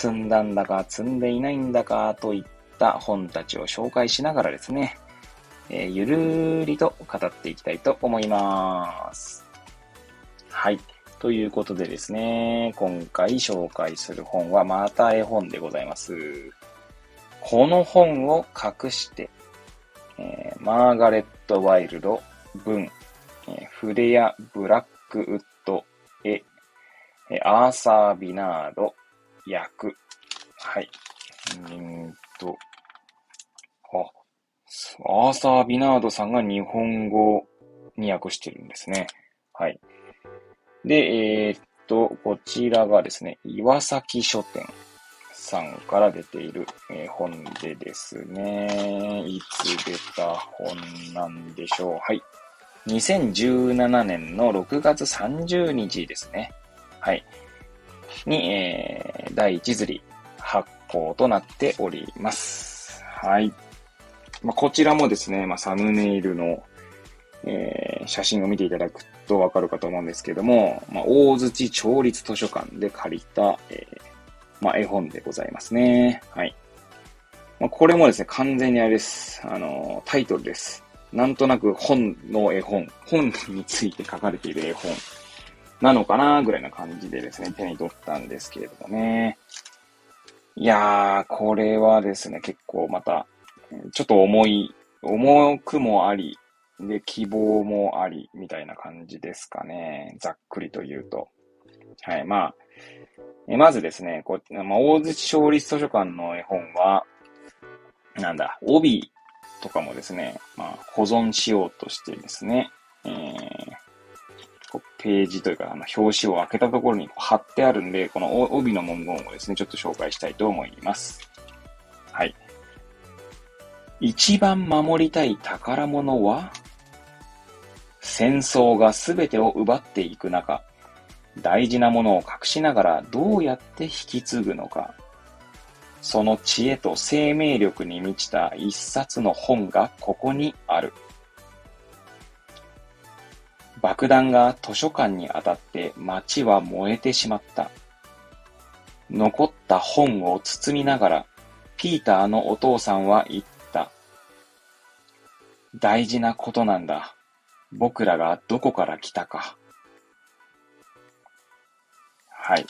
積んだんだか積んでいないんだかといった本たちを紹介しながらですね、えー、ゆるりと語っていきたいと思います。はい。ということでですね、今回紹介する本はまた絵本でございます。この本を隠して、えー、マーガレット・ワイルド文、えー、フレア・ブラックウッド絵、え、アーサー・ビナード役。はい。うんと、あ、アーサー・ビナードさんが日本語に訳してるんですね。はい。で、えー、っと、こちらがですね、岩崎書店さんから出ている、えー、本でですね、いつ出た本なんでしょう。はい。2017年の6月30日ですね。はい。に、えー、第1釣り発行となっております。はい。まあ、こちらもですね、まあ、サムネイルの、えー、写真を見ていただくとわかるかと思うんですけども、まあ、大槌町立図書館で借りた、えー、まあ、絵本でございますね。はい。まあ、これもですね、完全にあれです。あの、タイトルです。なんとなく本の絵本、本について書かれている絵本なのかなぐらいな感じでですね、手に取ったんですけれどもね。いやー、これはですね、結構また、ちょっと重い、重くもあり、で、希望もあり、みたいな感じですかね。ざっくりと言うと。はい、まあ、えまずですね、こまあ、大槌勝立図書館の絵本は、なんだ、帯とかもですね、まあ、保存しようとしてですね、えー、ページというか、あの、表紙を開けたところに貼ってあるんで、この帯の文言をですね、ちょっと紹介したいと思います。はい。一番守りたい宝物は戦争が全てを奪っていく中、大事なものを隠しながらどうやって引き継ぐのか。その知恵と生命力に満ちた一冊の本がここにある。爆弾が図書館に当たって街は燃えてしまった。残った本を包みながら、ピーターのお父さんは言った。大事なことなんだ。僕らがどこから来たか。はい。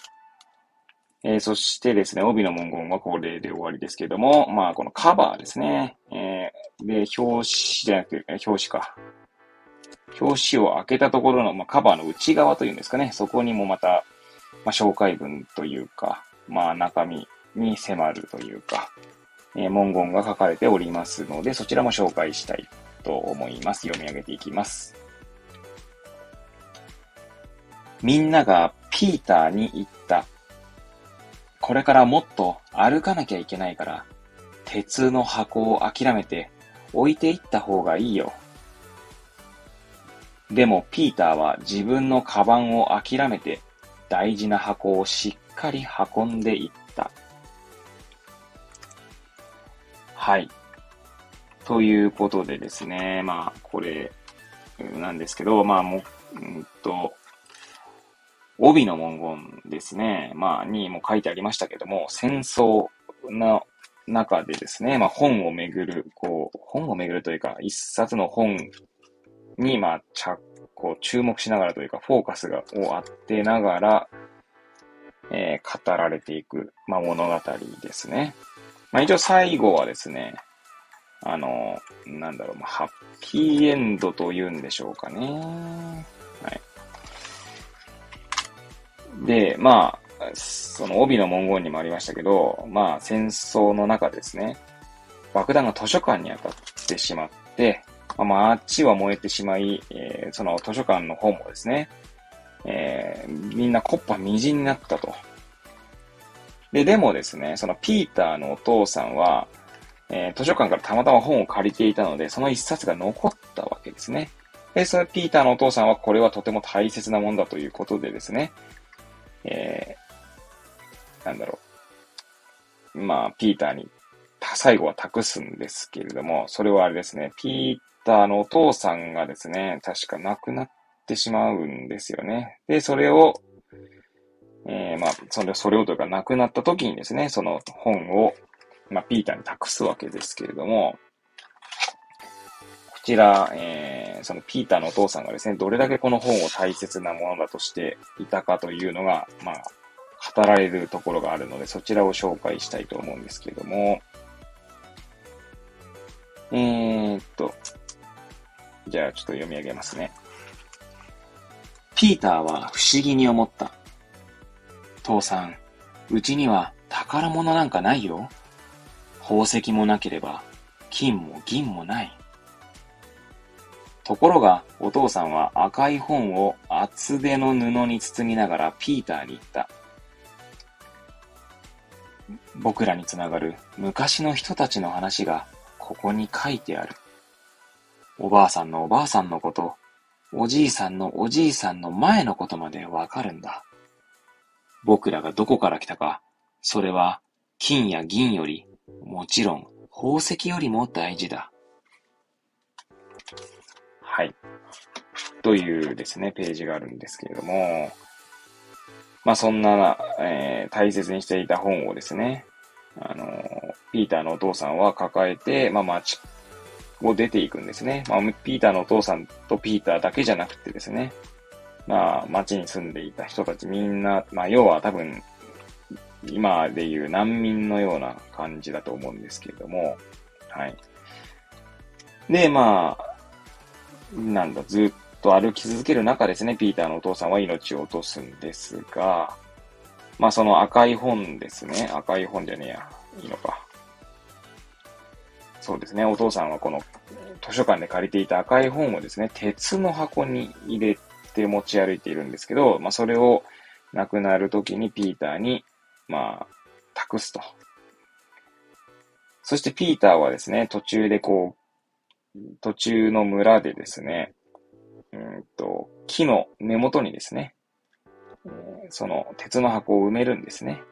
えー、そしてですね、帯の文言はこれで終わりですけども、まあ、このカバーですね。えー、で、表紙じゃなくて、表紙か。表紙を開けたところの、まあ、カバーの内側というんですかね。そこにもまた、まあ、紹介文というか、まあ、中身に迫るというか、えー、文言が書かれておりますので、そちらも紹介したいと思います。読み上げていきます。みんながピーターに言った。これからもっと歩かなきゃいけないから、鉄の箱を諦めて置いていった方がいいよ。でもピーターは自分のカバンを諦めて大事な箱をしっかり運んでいった。はい。ということでですね、まあ、これ、なんですけど、まあ、も、うんと、帯の文言ですね、まあ、にも書いてありましたけども、戦争の中でですね、まあ、本をめぐる、こう、本をめぐるというか、一冊の本に、まあ、ちゃ、こう、注目しながらというか、フォーカスが、を当てながら、えー、語られていく、まあ、物語ですね。まあ、一応最後はですね、あの、なんだろう、まあ、ハッピーエンドと言うんでしょうかね。はい。で、まあ、その帯の文言にもありましたけど、まあ、戦争の中ですね、爆弾が図書館に当たってしまって、まあ、っちは燃えてしまい、えー、その図書館の方もですね、えー、みんなコッパみじんになったと。で、でもですね、そのピーターのお父さんは、えー、図書館からたまたま本を借りていたので、その一冊が残ったわけですね。で、そのピーターのお父さんはこれはとても大切なもんだということでですね、えー、なんだろう。まあ、ピーターに最後は託すんですけれども、それはあれですね、ピーターのお父さんがですね、確か亡くなってしまうんですよね。で、それを、えー、まあ、それ、それをというか亡くなった時にですね、その本をまあ、ピーターに託すわけですけれども、こちら、えー、そのピーターのお父さんがですね、どれだけこの本を大切なものだとしていたかというのが、まあ、語られるところがあるので、そちらを紹介したいと思うんですけれども、えー、っと、じゃあちょっと読み上げますね。ピーターは不思議に思った。父さん、うちには宝物なんかないよ。宝石もなければ、金も銀もない。ところが、お父さんは赤い本を厚手の布に包みながらピーターに言った。僕らにつながる昔の人たちの話がここに書いてある。おばあさんのおばあさんのこと、おじいさんのおじいさんの前のことまでわかるんだ。僕らがどこから来たか、それは金や銀よりもちろん、宝石よりも大事だ。はい。というですね、ページがあるんですけれども、まあそんな、えー、大切にしていた本をですね、あの、ピーターのお父さんは抱えて、まあ街を出ていくんですね。まあピーターのお父さんとピーターだけじゃなくてですね、まあ街に住んでいた人たちみんな、まあ要は多分今でいう難民のような感じだと思うんですけれども、はい。で、まあ、なんだ、ずっと歩き続ける中ですね、ピーターのお父さんは命を落とすんですが、まあその赤い本ですね、赤い本じゃねえや、いいのか。そうですね、お父さんはこの図書館で借りていた赤い本をですね、鉄の箱に入れて持ち歩いているんですけど、まあそれを亡くなる時にピーターにまあ、託すと。そしてピーターはですね、途中でこう、途中の村でですね、うんと、木の根元にですね、その鉄の箱を埋めるんですね。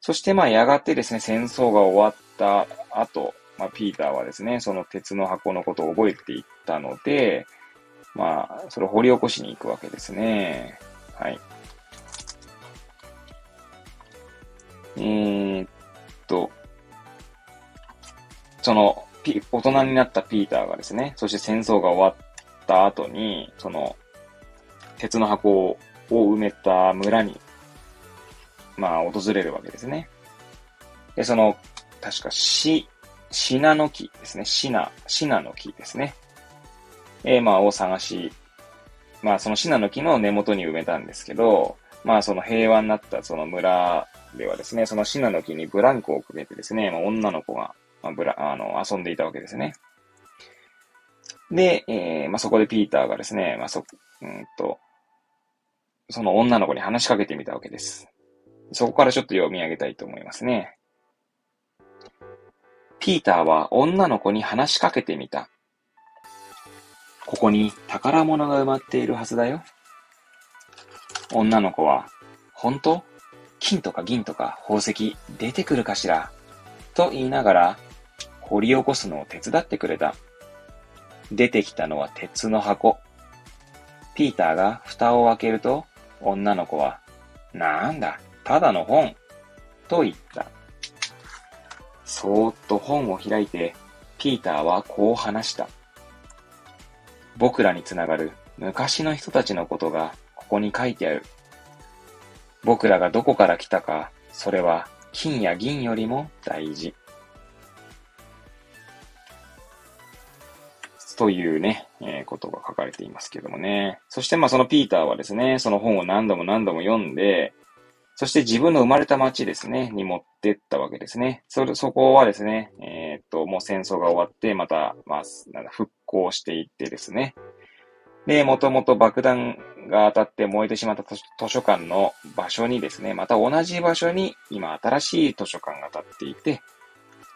そしてまあやがてですね、戦争が終わった後、まあピーターはですね、その鉄の箱のことを覚えていったので、まあ、それを掘り起こしに行くわけですね。はい。えー、っと、そのピ、大人になったピーターがですね、そして戦争が終わった後に、その、鉄の箱を埋めた村に、まあ、訪れるわけですね。で、その、確か、し、シナの木ですね。シナ、シナの木ですね。えー、まあ、を探し、まあ、そのシナの木の根元に埋めたんですけど、まあ、その平和になったその村ではですね、そのシナの木にブランコをくべてですね、まあ、女の子が、まあ、ブラ、あの、遊んでいたわけですね。で、えー、まあ、そこでピーターがですね、まあ、そ、うんと、その女の子に話しかけてみたわけです。そこからちょっと読み上げたいと思いますね。ピーターは女の子に話しかけてみた。ここに宝物が埋まっているはずだよ。女の子は、本当？金とか銀とか宝石出てくるかしら？と言いながら掘り起こすのを手伝ってくれた。出てきたのは鉄の箱。ピーターが蓋を開けると女の子は、なんだ、ただの本。と言った。そーっと本を開いて、ピーターはこう話した。僕らにつながる昔の人たちのことがここに書いてある。僕らがどこから来たか、それは金や銀よりも大事。というね、えー、ことが書かれていますけどもね。そしてまあそのピーターはですね、その本を何度も何度も読んで、そして自分の生まれた町ですね、に持ってったわけですね。そ、そこはですね、えー、っと、もう戦争が終わって、また、まあ、復興していってですね。で、もともと爆弾が当たって燃えてしまった図書館の場所にですね、また同じ場所に今新しい図書館が建っていて、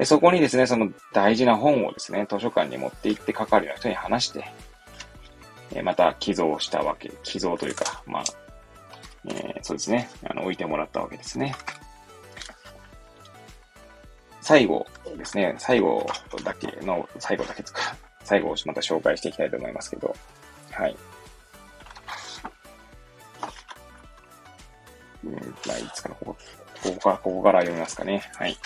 でそこにですね、その大事な本をですね、図書館に持って行って係の人に話して、また寄贈したわけ、寄贈というか、まあ、えー、そうですね、あの、置いてもらったわけですね。最後ですね、最後だけの、最後だけつか、最後をまた紹介していきたいと思いますけど、はい。うん、まあ、いつかな、ここ、ここから、ここから読みますかね。はい。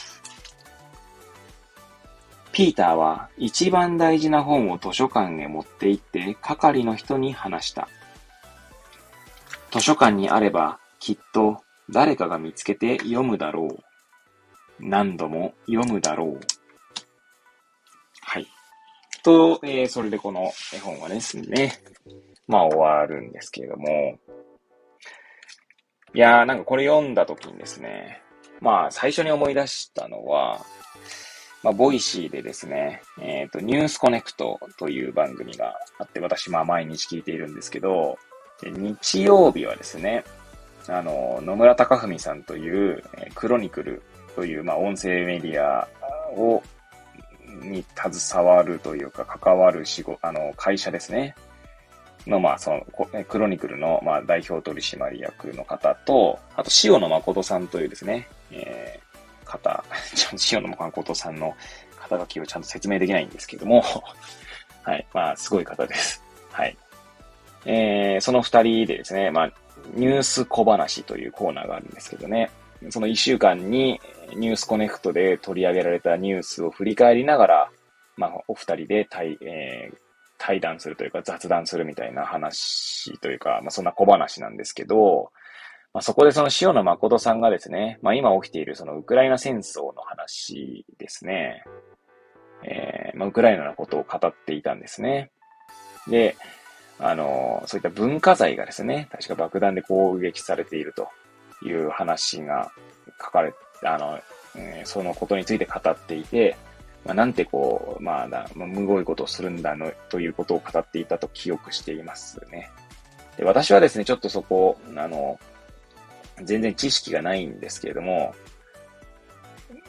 ピーターは一番大事な本を図書館へ持って行って係の人に話した。図書館にあればきっと誰かが見つけて読むだろう。何度も読むだろう。はい。と、えー、それでこの絵本はですね、まあ終わるんですけれども、いやーなんかこれ読んだ時にですね、まあ最初に思い出したのは、まあ、ボイシーでですね、えっ、ー、と、ニュースコネクトという番組があって、私、まあ、毎日聞いているんですけど、日曜日はですね、あの、野村隆文さんという、えクロニクルという、まあ、音声メディアを、に携わるというか、関わる仕事、あの、会社ですね。の、まあ、その、クロニクルの、まあ、代表取締役の方と、あと、塩野誠さんというですね、えー、方、塩野誠さんの肩書きをちゃんと説明できないんですけども、はい、まあ、すごい方です。はい。えー、その二人でですね、まあ、ニュース小話というコーナーがあるんですけどね、その一週間にニュースコネクトで取り上げられたニュースを振り返りながら、まあ、お二人で対、えー、対談するというか雑談するみたいな話というか、まあ、そんな小話なんですけど、まあ、そこでその塩野誠さんがですね、まあ、今起きているそのウクライナ戦争の話ですね、えー、まあ、ウクライナのことを語っていたんですね。で、あの、そういった文化財がですね、確か爆弾で攻撃されているという話が書かれ、あの、えー、そのことについて語っていて、まあ、なんてこう、まあ、まあ、むごいことをするんだの、ということを語っていたと記憶していますね。で、私はですね、ちょっとそこ、あの、全然知識がないんですけれども、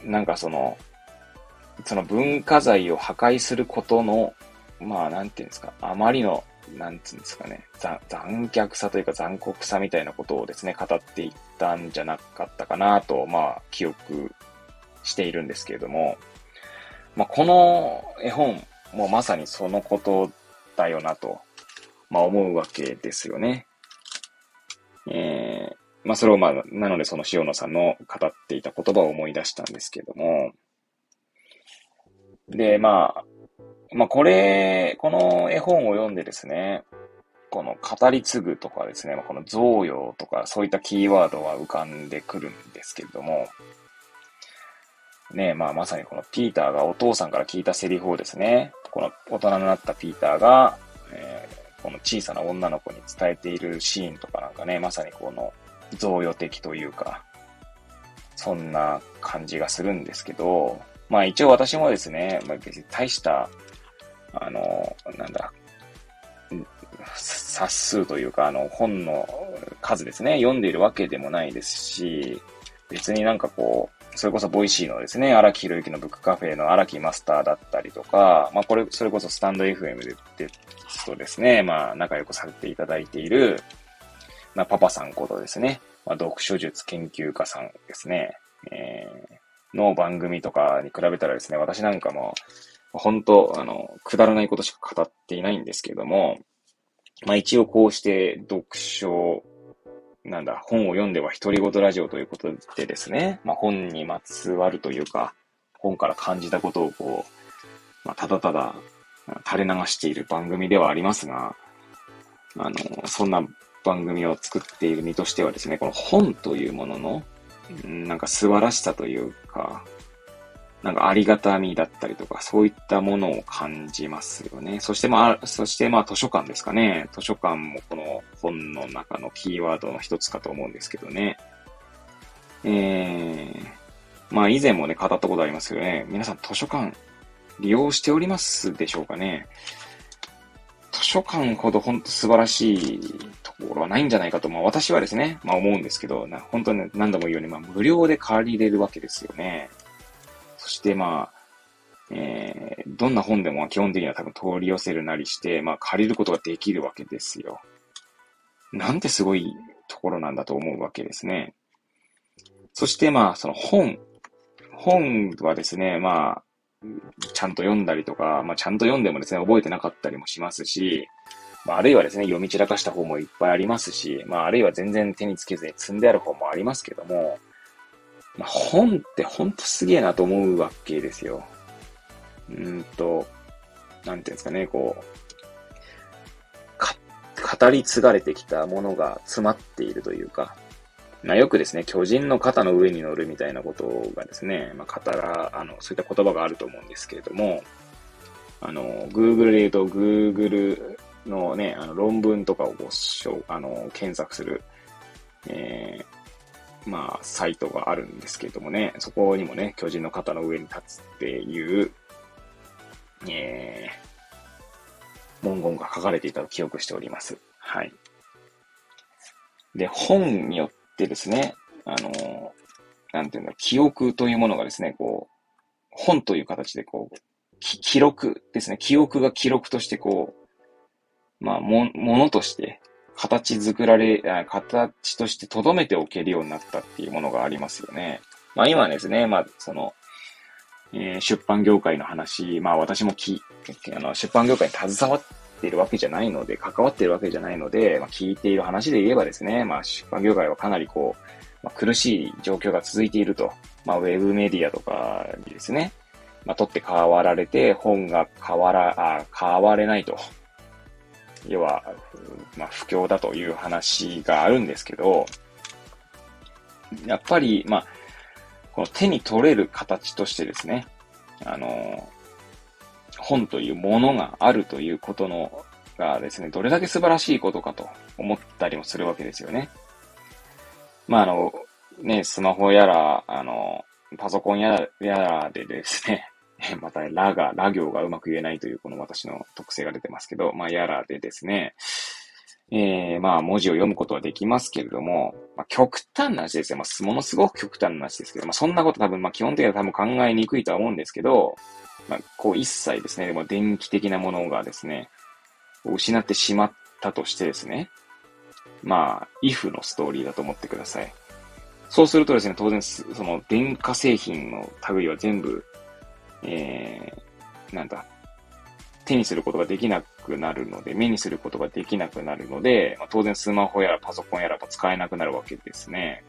なんかその、その文化財を破壊することの、まあ、なんていうんですか、あまりのなんつうんですかね、残虐さというか残酷さみたいなことをですね、語っていったんじゃなかったかなと、まあ、記憶しているんですけれども、まあ、この絵本もまさにそのことだよなと、まあ、思うわけですよね。えー、まあ、それをまあ、なのでその塩野さんの語っていた言葉を思い出したんですけども、で、まあ、まあ、これ、この絵本を読んでですね、この語り継ぐとかですね、この贈与とかそういったキーワードは浮かんでくるんですけれども、ねまあまさにこのピーターがお父さんから聞いたセリフをですね、この大人になったピーターが、えー、この小さな女の子に伝えているシーンとかなんかね、まさにこの贈与的というか、そんな感じがするんですけど、まあ一応私もですね、まあ、別に大したあの、なんだ、冊数というか、あの、本の数ですね、読んでいるわけでもないですし、別になんかこう、それこそボイシーのですね、荒木博行のブックカフェの荒木マスターだったりとか、まあこれ、それこそスタンド FM でですとですね、まあ仲良くさせていただいている、まあパパさんことですね、まあ読書術研究家さんですね、えー、の番組とかに比べたらですね、私なんかも、本当、あの、くだらないことしか語っていないんですけれども、まあ一応こうして読書、なんだ、本を読んでは独り言ラジオということでですね、まあ本にまつわるというか、本から感じたことをこう、まあただただ垂れ流している番組ではありますが、あの、そんな番組を作っている身としてはですね、この本というものの、なんか素晴らしさというか、なんかありがたみだったりとか、そういったものを感じますよね。そしてまあ、そしてまあ図書館ですかね。図書館もこの本の中のキーワードの一つかと思うんですけどね。えー、まあ以前もね、語ったことありますけどね、皆さん図書館利用しておりますでしょうかね。図書館ほど本当素晴らしいところはないんじゃないかと、まあ私はですね、まあ思うんですけど、な本当に何度も言うように、まあ無料で借りれるわけですよね。そしてまあ、えー、どんな本でも基本的には多分通り寄せるなりして、まあ借りることができるわけですよ。なんてすごいところなんだと思うわけですね。そしてまあ、その本。本はですね、まあ、ちゃんと読んだりとか、まあちゃんと読んでもですね、覚えてなかったりもしますし、まあ、あるいはですね、読み散らかした方もいっぱいありますし、まああるいは全然手につけずに積んである方もありますけども、まあ、本ってほんとすげえなと思うわけですよ。うんと、なんていうんですかね、こう、語り継がれてきたものが詰まっているというか、まあ、よくですね、巨人の肩の上に乗るみたいなことがですね、まあ、語ら、あの、そういった言葉があると思うんですけれども、あの、Google で言うと Google のね、あの論文とかをごあの、検索する、えー、まあ、サイトがあるんですけれどもね、そこにもね、巨人の肩の上に立つっていう、えー、文言が書かれていたと記憶しております。はい。で、本によってですね、あの、なんていうんだ、記憶というものがですね、こう、本という形でこう、記録ですね、記憶が記録としてこう、まあ、も、ものとして形作られ、形として留めておけるようになったっていうものがありますよね。まあ今ですね、まあその、えー、出版業界の話、まあ私もき、あの、出版業界に携わっているわけじゃないので、関わっているわけじゃないので、まあ聞いている話で言えばですね、まあ出版業界はかなりこう、まあ、苦しい状況が続いていると。まあウェブメディアとかにですね、まあ取って代わられて、本が変わら、あ、変われないと。要は、まあ不況だという話があるんですけど、やっぱり、まあ、この手に取れる形としてですね、あの、本というものがあるということの、がですね、どれだけ素晴らしいことかと思ったりもするわけですよね。まあ、あの、ね、スマホやら、あの、パソコンやらやらでですね、また、ラが、ラ行がうまく言えないというこの私の特性が出てますけど、まあ、やらでですね、えー、まあ、文字を読むことはできますけれども、まあ、極端な話ですよ。まあ、ものすごく極端な話ですけど、まあ、そんなこと多分、まあ、基本的には多分考えにくいとは思うんですけど、まあ、こう、一切ですね、でも電気的なものがですね、失ってしまったとしてですね、まあ、if のストーリーだと思ってください。そうするとですね、当然、その、電化製品の類は全部、えー、なんだ、手にすることができなくなるので、目にすることができなくなるので、まあ、当然スマホやらパソコンやらが使えなくなるわけですね。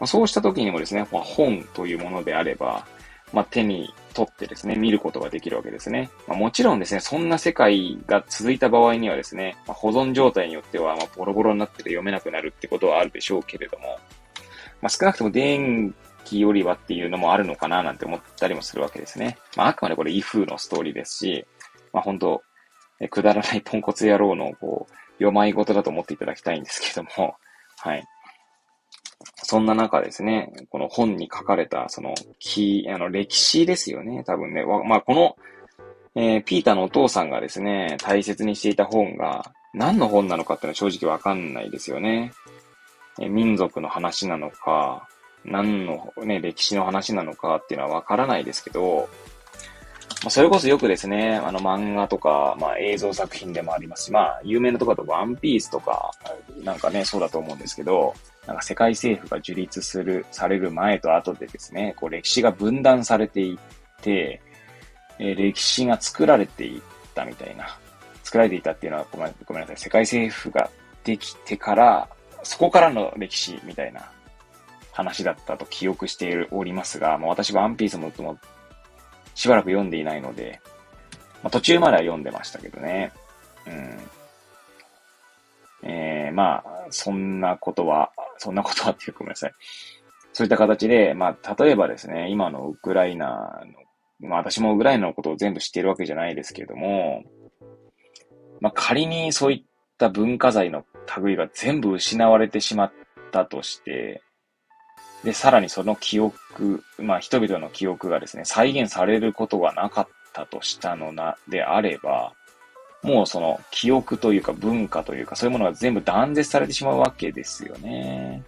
まあ、そうした時にもですね、まあ、本というものであれば、ま、手に取ってですね、見ることができるわけですね。ま、もちろんですね、そんな世界が続いた場合にはですね、ま、保存状態によっては、ま、ボロボロになってて読めなくなるってことはあるでしょうけれども、ま、少なくとも電気よりはっていうのもあるのかななんて思ったりもするわけですね。まあ、あくまでこれ、イフのストーリーですし、まあ本当、えくだらない ポンコツ野郎の、こう、読まい事だと思っていただきたいんですけども、はい。そんな中ですね、この本に書かれた、その、き、あの、歴史ですよね、多分ね。まあ、この、えー、ピーターのお父さんがですね、大切にしていた本が、何の本なのかっていうのは正直わかんないですよね。え民族の話なのか、何のね、歴史の話なのかっていうのはわからないですけど、まあ、それこそよくですね、あの漫画とか、まあ映像作品でもありますし、まあ有名なところだとワンピースとか、なんかね、そうだと思うんですけど、なんか世界政府が樹立する、される前と後でですね、こう歴史が分断されていって、えー、歴史が作られていったみたいな。作られていたっていうのはごめんなさい。世界政府ができてから、そこからの歴史みたいな話だったと記憶しておりますが、まあ、私はワンピースももしばらく読んでいないので、まあ、途中までは読んでましたけどね。うん。えー、まあ、そんなことは、そんなことはっていうかごめんなさい。そういった形で、まあ、例えばですね、今のウクライナの、まあ私もウクライナのことを全部知っているわけじゃないですけれども、まあ仮にそういった文化財の類が全部失われてしまったとして、で、さらにその記憶、まあ人々の記憶がですね、再現されることがなかったとしたのな、であれば、もうその記憶というか文化というかそういうものが全部断絶されてしまうわけですよね。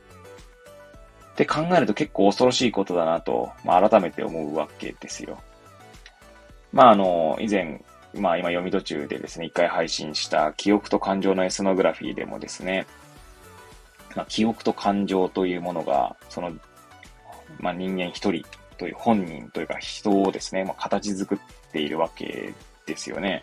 って考えると結構恐ろしいことだなと、まあ、改めて思うわけですよ。まああの、以前、まあ今読み途中でですね、一回配信した記憶と感情のエスノグラフィーでもですね、まあ、記憶と感情というものが、その、まあ人間一人という本人というか人をですね、まあ、形作っているわけですよね。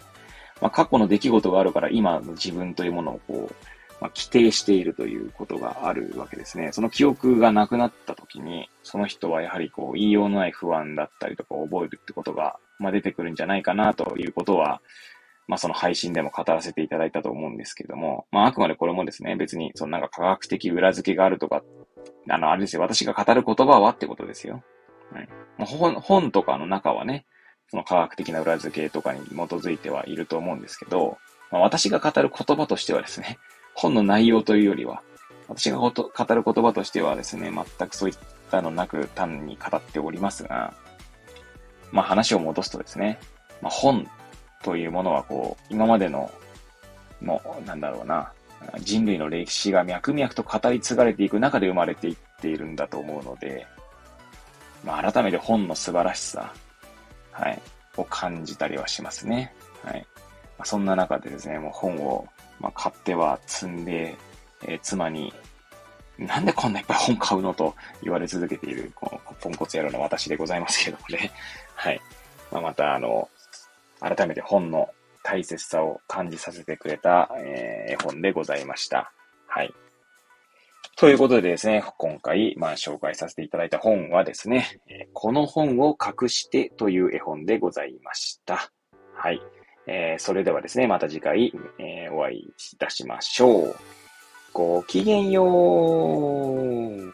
まあ、過去の出来事があるから今の自分というものをこう、まあ、規定しているということがあるわけですね。その記憶がなくなった時に、その人はやはりこう、言いようのない不安だったりとか覚えるってことが、まあ、出てくるんじゃないかなということは、まあ、その配信でも語らせていただいたと思うんですけども、まあ、あくまでこれもですね、別に、そのなんか科学的裏付けがあるとか、あの、あれですよ、私が語る言葉はってことですよ。はい。本、本とかの中はね、その科学的な裏付けとかに基づいてはいると思うんですけど、まあ、私が語る言葉としてはですね、本の内容というよりは、私が語る言葉としてはですね、全くそういったのなく単に語っておりますが、まあ話を戻すとですね、まあ、本というものはこう、今までの、もう、なんだろうな、人類の歴史が脈々と語り継がれていく中で生まれていっているんだと思うので、まあ、改めて本の素晴らしさ、はい、を感じたりはしますね。はい。まあ、そんな中でですね、もう本を、まあ、買っては積んで、えー、妻に、なんでこんないっぱい本買うのと言われ続けている、このポンコツ野郎の私でございますけどもね。はい。まあ、また、あの、改めて本の大切さを感じさせてくれた、えー、絵本でございました。はい。ということでですね、今回、まあ、紹介させていただいた本はですねえ、この本を隠してという絵本でございました。はい。えー、それではですね、また次回、えー、お会いいたしましょう。ごきげんよう。